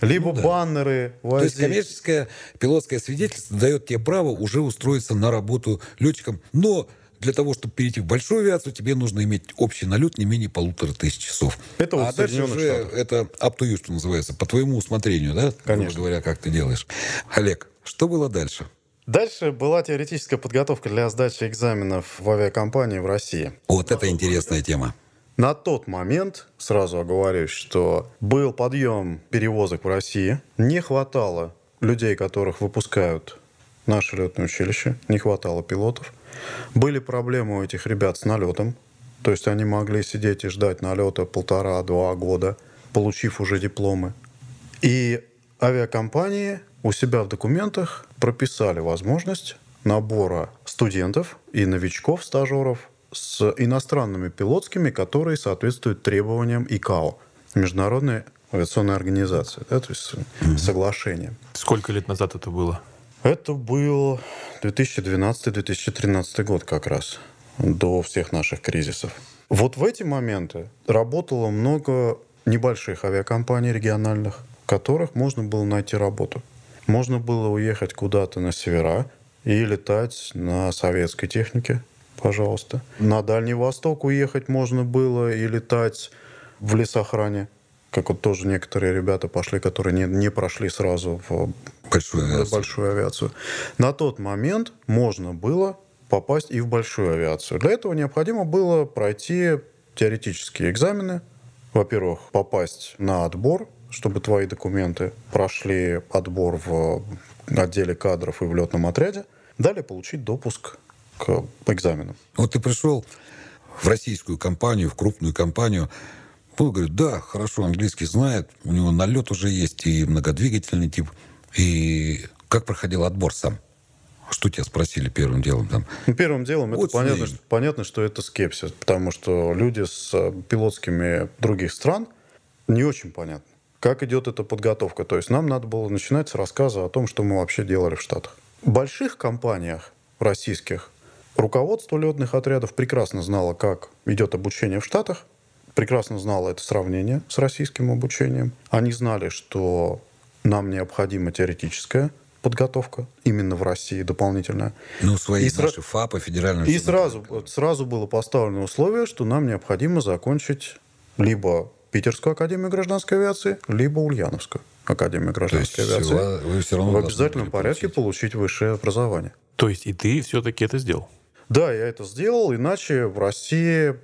либо баннеры Ну То есть возить. коммерческое пилотское свидетельство дает тебе право уже устроиться на работу летчиком. Но для того, чтобы перейти в большую авиацию, тебе нужно иметь общий налет не менее полутора тысяч часов. Это а дальше уже Штатах. это up to you, что называется, по твоему усмотрению, да? Конечно. говоря, как ты делаешь. Олег, что было дальше? Дальше была теоретическая подготовка для сдачи экзаменов в авиакомпании в России. Вот это интересная тема. На тот момент, сразу оговорюсь, что был подъем перевозок в России, не хватало людей, которых выпускают наше летное училище, не хватало пилотов. Были проблемы у этих ребят с налетом, то есть они могли сидеть и ждать налета полтора-два года, получив уже дипломы. И авиакомпании у себя в документах прописали возможность набора студентов и новичков, стажеров с иностранными пилотскими, которые соответствуют требованиям ИКАО, Международной авиационной организации, да, то есть соглашение. Сколько лет назад это было? Это был 2012-2013 год как раз, до всех наших кризисов. Вот в эти моменты работало много небольших авиакомпаний региональных, в которых можно было найти работу. Можно было уехать куда-то на севера и летать на советской технике, пожалуйста. На Дальний Восток уехать можно было и летать в лесохране. Как вот тоже некоторые ребята пошли, которые не, не прошли сразу в Большую авиацию. большую авиацию. На тот момент можно было попасть и в большую авиацию. Для этого необходимо было пройти теоретические экзамены. Во-первых, попасть на отбор, чтобы твои документы прошли отбор в отделе кадров и в летном отряде. Далее получить допуск к экзаменам. Вот ты пришел в российскую компанию, в крупную компанию, он говорит, да, хорошо, английский знает, у него налет уже есть и многодвигательный тип. И как проходил отбор сам? Что тебя спросили первым делом там? Ну, Первым делом Вот это понятно, что, понятно, что это скепсис, потому что люди с э, пилотскими других стран не очень понятно, как идет эта подготовка. То есть нам надо было начинать с рассказа о том, что мы вообще делали в Штатах. В больших компаниях российских руководство летных отрядов прекрасно знало, как идет обучение в Штатах, прекрасно знало это сравнение с российским обучением. Они знали, что нам необходима теоретическая подготовка именно в России дополнительная. Ну, свои И сра- наши ФАПы, федеральные... И сразу, сразу было поставлено условие, что нам необходимо закончить либо Питерскую академию гражданской авиации, либо Ульяновскую академию То есть гражданской авиации. всего вы все равно в обязательном порядке получить. получить высшее образование. То есть и ты все-таки это сделал? Да, я это сделал, иначе в России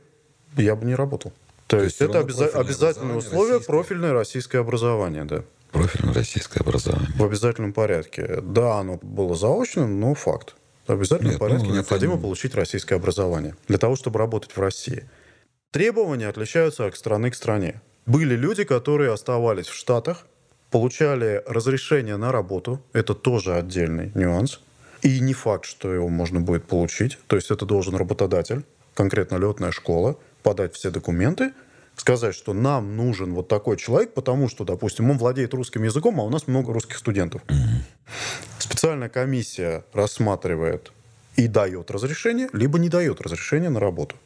я бы не работал. То, То есть есть это обяза- обязательное условие российское. профильное российское образование, да. Профильное российское образование. В обязательном порядке. Да, оно было заочным, но факт. В обязательном Нет, порядке ну, это необходимо не- получить российское образование для того, чтобы работать в России. Требования отличаются от страны к стране. Были люди, которые оставались в Штатах, получали разрешение на работу. Это тоже отдельный нюанс. И не факт, что его можно будет получить. То есть это должен работодатель, конкретно летная школа, подать все документы, сказать, что нам нужен вот такой человек, потому что, допустим, он владеет русским языком, а у нас много русских студентов. Специальная комиссия рассматривает и дает разрешение, либо не дает разрешение на работу.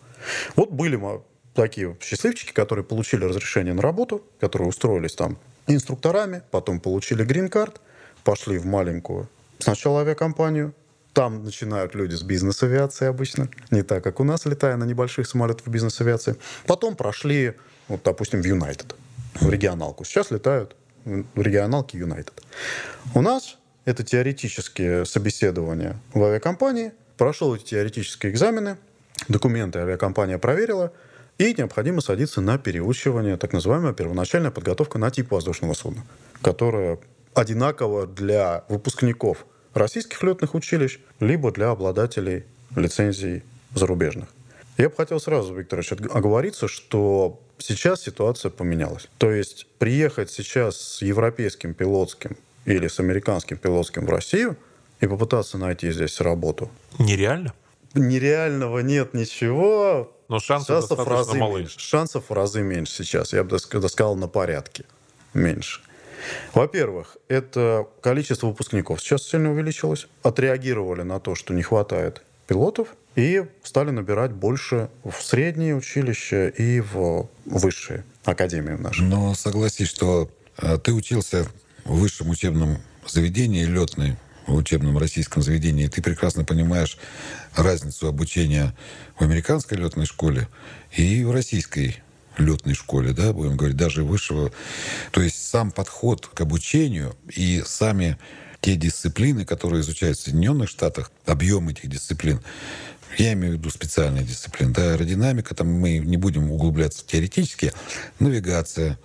Вот были ма- такие счастливчики, которые получили разрешение на работу, которые устроились там инструкторами, потом получили грин-карт, пошли в маленькую сначала авиакомпанию, там начинают люди с бизнес-авиации обычно, не так, как у нас, летая на небольших самолетах в бизнес-авиации. Потом прошли, вот, допустим, в Юнайтед, в регионалку. Сейчас летают в регионалке Юнайтед. У нас это теоретические собеседования в авиакомпании. Прошел эти теоретические экзамены, документы авиакомпания проверила, и необходимо садиться на переучивание, так называемая первоначальная подготовка на тип воздушного судна, которая одинакова для выпускников российских летных училищ, либо для обладателей лицензий зарубежных. Я бы хотел сразу, Викторович, оговориться, что сейчас ситуация поменялась. То есть приехать сейчас с европейским пилотским или с американским пилотским в Россию и попытаться найти здесь работу. Нереально? Нереального нет ничего. Но Шансов в достаточно разы малы. меньше. Шансов в разы меньше сейчас. Я бы даже сказал на порядке меньше. Во-первых, это количество выпускников сейчас сильно увеличилось. Отреагировали на то, что не хватает пилотов, и стали набирать больше в средние училища и в высшие академии наши. Но согласись, что э, ты учился в высшем учебном заведении, летной, в учебном российском заведении, ты прекрасно понимаешь разницу обучения в американской летной школе и в российской летной школе, да, будем говорить, даже высшего. То есть сам подход к обучению и сами те дисциплины, которые изучают в Соединенных Штатах, объем этих дисциплин, я имею в виду специальные дисциплины, да, аэродинамика, там мы не будем углубляться в теоретические, навигация,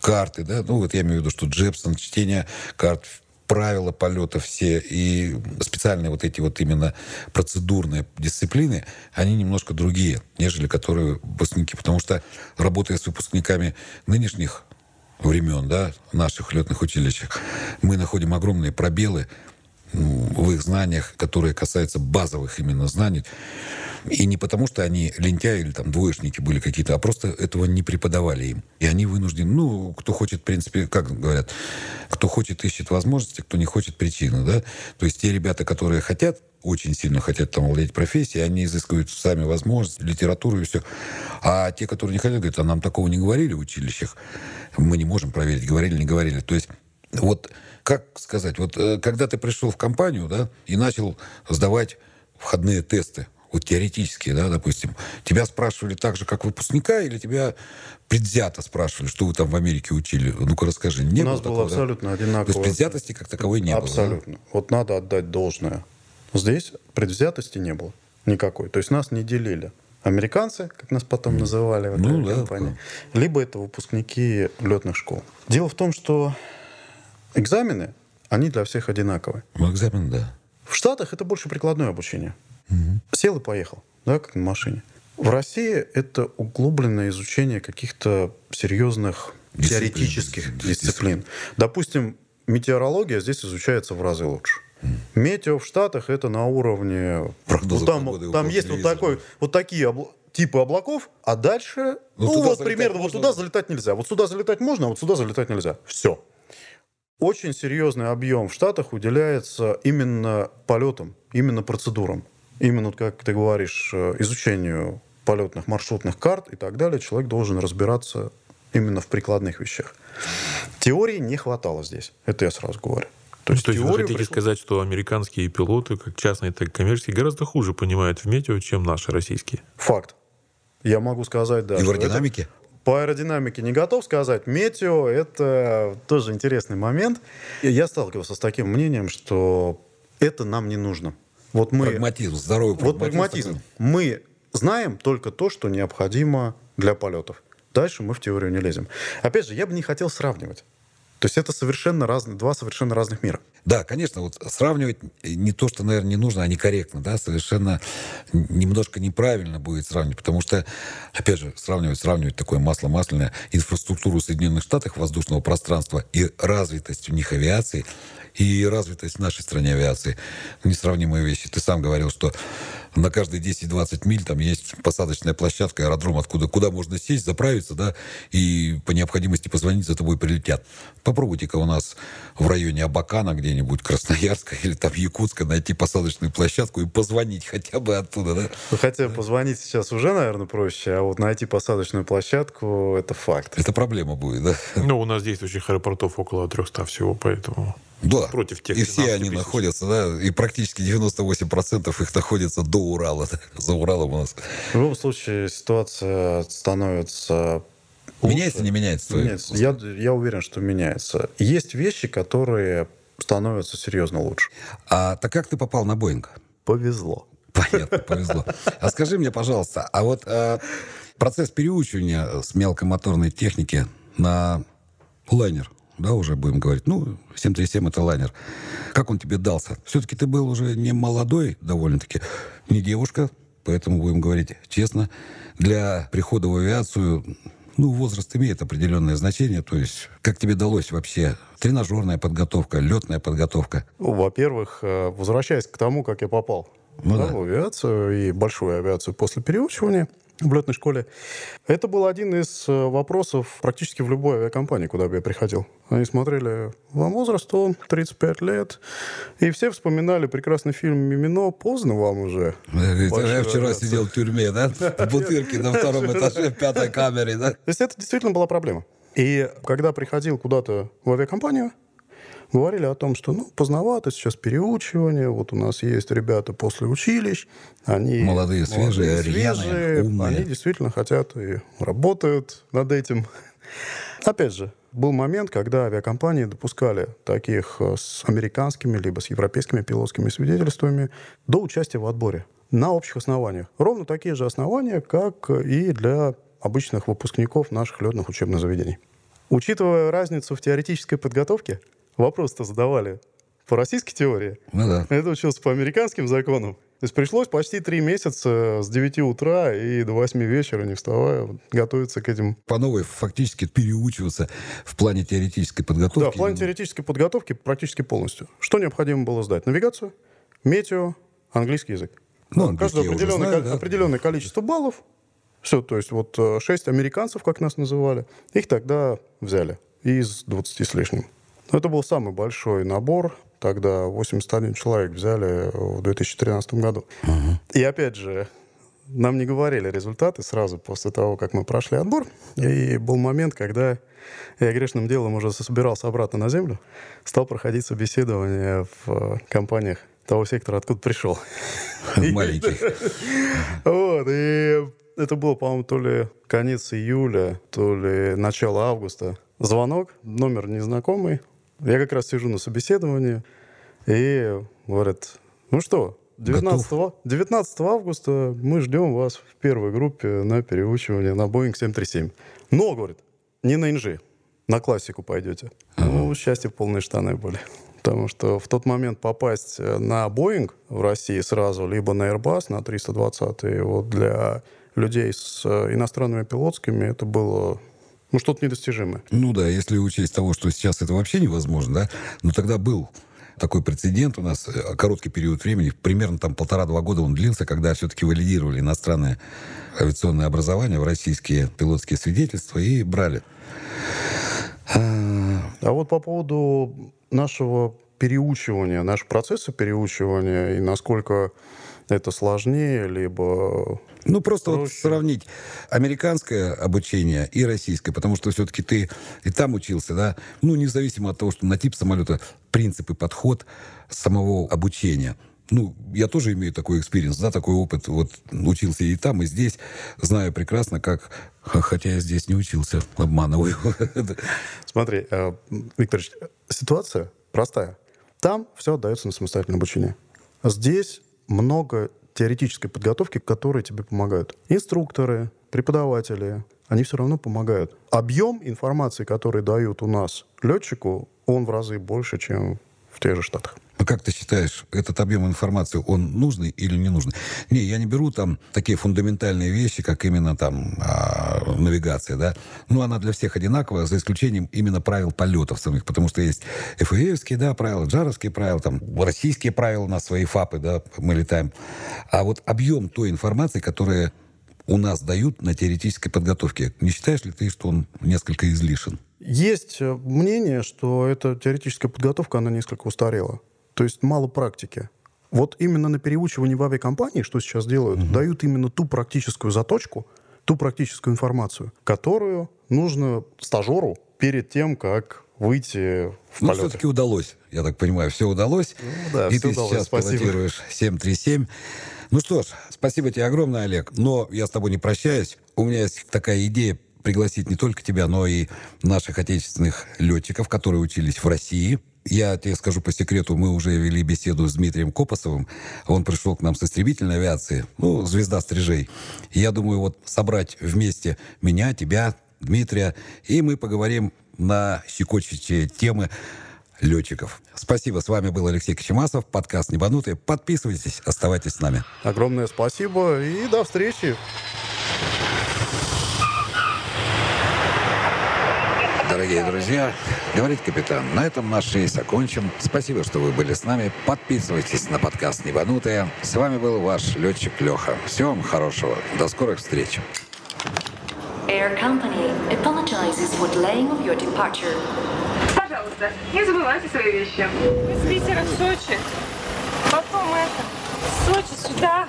карты, да, ну вот я имею в виду, что Джепсон, чтение карт, правила полета все и специальные вот эти вот именно процедурные дисциплины, они немножко другие, нежели которые выпускники. Потому что, работая с выпускниками нынешних времен, да, наших летных училищах, мы находим огромные пробелы в их знаниях, которые касаются базовых именно знаний. И не потому, что они лентяи или там двоечники были какие-то, а просто этого не преподавали им. И они вынуждены, ну, кто хочет, в принципе, как говорят, кто хочет, ищет возможности, кто не хочет, причины, да. То есть те ребята, которые хотят очень сильно хотят там владеть профессией, они изыскивают сами возможности, литературу и все. А те, которые не хотят, говорят, а нам такого не говорили в училищах, мы не можем проверить, говорили, не говорили. То есть вот как сказать, вот э, когда ты пришел в компанию, да, и начал сдавать входные тесты, вот теоретические, да, допустим, тебя спрашивали так же, как выпускника, или тебя предвзято спрашивали, что вы там в Америке учили? Ну-ка расскажи. Не У было нас было такого, да? абсолютно одинаково. То есть предвзятости как таковой не было. Абсолютно. Вот надо отдать должное. Здесь предвзятости не было никакой. То есть нас не делили. Американцы, как нас потом называли в этой Ну да, компании, либо это выпускники летных школ. Дело в том, что экзамены, они для всех одинаковые. да? Ну, экзамен, да. В Штатах это больше прикладное обучение. Сел и поехал, да, как на машине. В России это углубленное изучение каких-то серьезных Дисциплин. теоретических Дис- дисциплин. Допустим, метеорология здесь изучается в разы лучше. Метео в Штатах это на уровне... Ну, там погоды там есть вот, такой, вот такие обла- типы облаков, а дальше, Ну, ну, вот примерно, вот можно? туда залетать нельзя. Вот сюда залетать можно, а вот сюда залетать нельзя. Все. Очень серьезный объем в Штатах уделяется именно полетам, именно процедурам. Именно, как ты говоришь, э, изучению полетных маршрутных карт и так далее. Человек должен разбираться именно в прикладных вещах. Теории не хватало здесь. Это я сразу говорю. То есть, вы теорию хотите пришлось- сказать, что американские пилоты, как частные, так и коммерческие, гораздо хуже понимают в метео, чем наши российские? Факт. Я могу сказать, да. И в аэродинамике? По аэродинамике не готов сказать. Метео — это тоже интересный момент. Я сталкивался с таким мнением, что это нам не нужно. Вот мы... Прагматизм, здоровый Вот прагматизм. прагматизм. Мы знаем только то, что необходимо для полетов. Дальше мы в теорию не лезем. Опять же, я бы не хотел сравнивать. То есть это совершенно разные, два совершенно разных мира. Да, конечно, вот сравнивать не то, что, наверное, не нужно, а некорректно, да, совершенно немножко неправильно будет сравнивать, потому что, опять же, сравнивать, сравнивать такое масло масляное, инфраструктуру Соединенных Штатов воздушного пространства и развитость у них авиации, и развитость в нашей стране авиации. Несравнимые вещи. Ты сам говорил, что на каждые 10-20 миль там есть посадочная площадка, аэродром, откуда куда можно сесть, заправиться, да, и по необходимости позвонить, за тобой прилетят. Попробуйте-ка у нас в районе Абакана где-нибудь, Красноярска или там Якутска найти посадочную площадку и позвонить хотя бы оттуда, да? Ну, Хотя позвонить сейчас уже, наверное, проще, а вот найти посадочную площадку — это факт. Это проблема будет, да? Ну, у нас действующих аэропортов около 300 всего, поэтому... Да. Против тех и все 12 они тысяч. находятся, да, и практически 98% их находится до Урала. За Уралом у нас. В любом случае ситуация становится лучше. Меняется, не меняется? Меняется. Я, я уверен, что меняется. Есть вещи, которые становятся серьезно лучше. А так как ты попал на Боинг? Повезло. Понятно, повезло. А скажи мне, пожалуйста, а вот э, процесс переучивания с мелкомоторной техники на лайнер, да, уже будем говорить, ну, 737 это лайнер. Как он тебе дался? Все-таки ты был уже не молодой довольно-таки, не девушка, поэтому будем говорить честно. Для прихода в авиацию, ну, возраст имеет определенное значение. То есть, как тебе далось вообще тренажерная подготовка, летная подготовка? Ну, Во-первых, э, возвращаясь к тому, как я попал Ну да, да. в авиацию и большую авиацию после переучивания в летной школе, это был один из э, вопросов практически в любой авиакомпании, куда бы я приходил. Они смотрели, вам возраст, он 35 лет, и все вспоминали прекрасный фильм «Мимино», поздно вам уже. Я вчера авиацию. сидел в тюрьме, да? В бутырке на втором этаже, в пятой камере, да? То есть это действительно была проблема. И когда приходил куда-то в авиакомпанию, говорили о том, что ну, поздновато сейчас переучивание, вот у нас есть ребята после училищ, они Молодые, свежие, рьяные, свежие, умные. они действительно хотят и работают над этим. Опять же, был момент, когда авиакомпании допускали таких э, с американскими либо с европейскими пилотскими свидетельствами до участия в отборе на общих основаниях. Ровно такие же основания, как и для обычных выпускников наших летных учебных заведений. Учитывая разницу в теоретической подготовке, вопрос-то задавали по российской теории, Ну да. это учился по американским законам. То есть пришлось почти три месяца с 9 утра и до 8 вечера, не вставая, готовиться к этим По новой фактически переучиваться в плане теоретической подготовки. Да, в плане теоретической подготовки практически полностью. Что необходимо было сдать? Навигацию, метео, английский язык. Ну, Каждое английский уже определенное, знаю, ко- да. определенное количество баллов. Все, то есть вот э, шесть американцев, как нас называли, их тогда взяли из 20 с лишним. Это был самый большой набор тогда 81 человек взяли в 2013 году. И опять же, нам не говорили результаты сразу после того, как мы прошли отбор. И был момент, когда я грешным делом уже собирался обратно на землю, стал проходить собеседование в компаниях того сектора, откуда пришел. Маленький. Вот, и это было, по-моему, то ли конец июля, то ли начало августа. Звонок, номер незнакомый. Я как раз сижу на собеседовании, и говорят, ну что, 19, 19 августа мы ждем вас в первой группе на переучивание на Boeing 737. Но, говорит, не на инжи, на классику пойдете. Ну, счастье полные штаны были. Потому что в тот момент попасть на Boeing в России сразу, либо на Airbus, на 320, вот для людей с иностранными пилотскими, это было ну, что-то недостижимое. Ну да, если учесть того, что сейчас это вообще невозможно, да, но тогда был такой прецедент у нас, э, короткий период времени, примерно там полтора-два года он длился, когда все-таки валидировали иностранное авиационное образование в российские пилотские свидетельства и брали. А вот по поводу нашего переучивания, нашего процесса переучивания и насколько это сложнее, либо ну, просто вот сравнить американское обучение и российское, потому что все-таки ты и там учился, да, ну, независимо от того, что на тип самолета, принцип и подход самого обучения. Ну, я тоже имею такой experience, да, такой опыт. Вот учился и там, и здесь. Знаю прекрасно, как... Хотя я здесь не учился, обманываю. Смотри, э, Викторович, ситуация простая. Там все отдается на самостоятельное обучение. Здесь много теоретической подготовки, которые тебе помогают. Инструкторы, преподаватели, они все равно помогают. Объем информации, который дают у нас летчику, он в разы больше, чем в тех же Штатах. А как ты считаешь, этот объем информации, он нужный или не нужный? Не, я не беру там такие фундаментальные вещи, как именно там а, навигация, да. Ну, она для всех одинаковая, за исключением именно правил полетов самих, потому что есть ФАЭвские, да, правила, джаровские правила, там, российские правила у нас свои ФАПы, да, мы летаем. А вот объем той информации, которая у нас дают на теоретической подготовке, не считаешь ли ты, что он несколько излишен? Есть э, мнение, что эта теоретическая подготовка, она несколько устарела. То есть мало практики. Вот именно на переучивании в авиакомпании, что сейчас делают, угу. дают именно ту практическую заточку, ту практическую информацию, которую нужно стажеру перед тем, как выйти в Ну, все-таки удалось, я так понимаю, все удалось. Ну, да, и ты удалось, сейчас спасибо. пилотируешь 737. Ну что ж, спасибо тебе огромное, Олег. Но я с тобой не прощаюсь. У меня есть такая идея пригласить не только тебя, но и наших отечественных летчиков, которые учились в России. Я тебе скажу по секрету, мы уже вели беседу с Дмитрием Копосовым. Он пришел к нам с истребительной авиации, ну, звезда стрижей. Я думаю, вот собрать вместе меня, тебя, Дмитрия, и мы поговорим на щекочущие темы летчиков. Спасибо. С вами был Алексей Кочемасов, подкаст «Небанутые». Подписывайтесь, оставайтесь с нами. Огромное спасибо и до встречи. Дорогие друзья, говорит капитан, на этом наш рейс окончен. Спасибо, что вы были с нами. Подписывайтесь на подкаст «Небанутые». С вами был ваш летчик Леха. Всего вам хорошего. До скорых встреч. Air Company apologizes for delaying of your departure. Пожалуйста, не забывайте свои вещи. Из Питера в Сочи. Потом это, в Сочи сюда.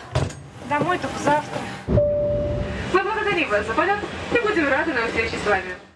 Домой только завтра. Мы благодарим вас за полет и будем рады на встрече с вами.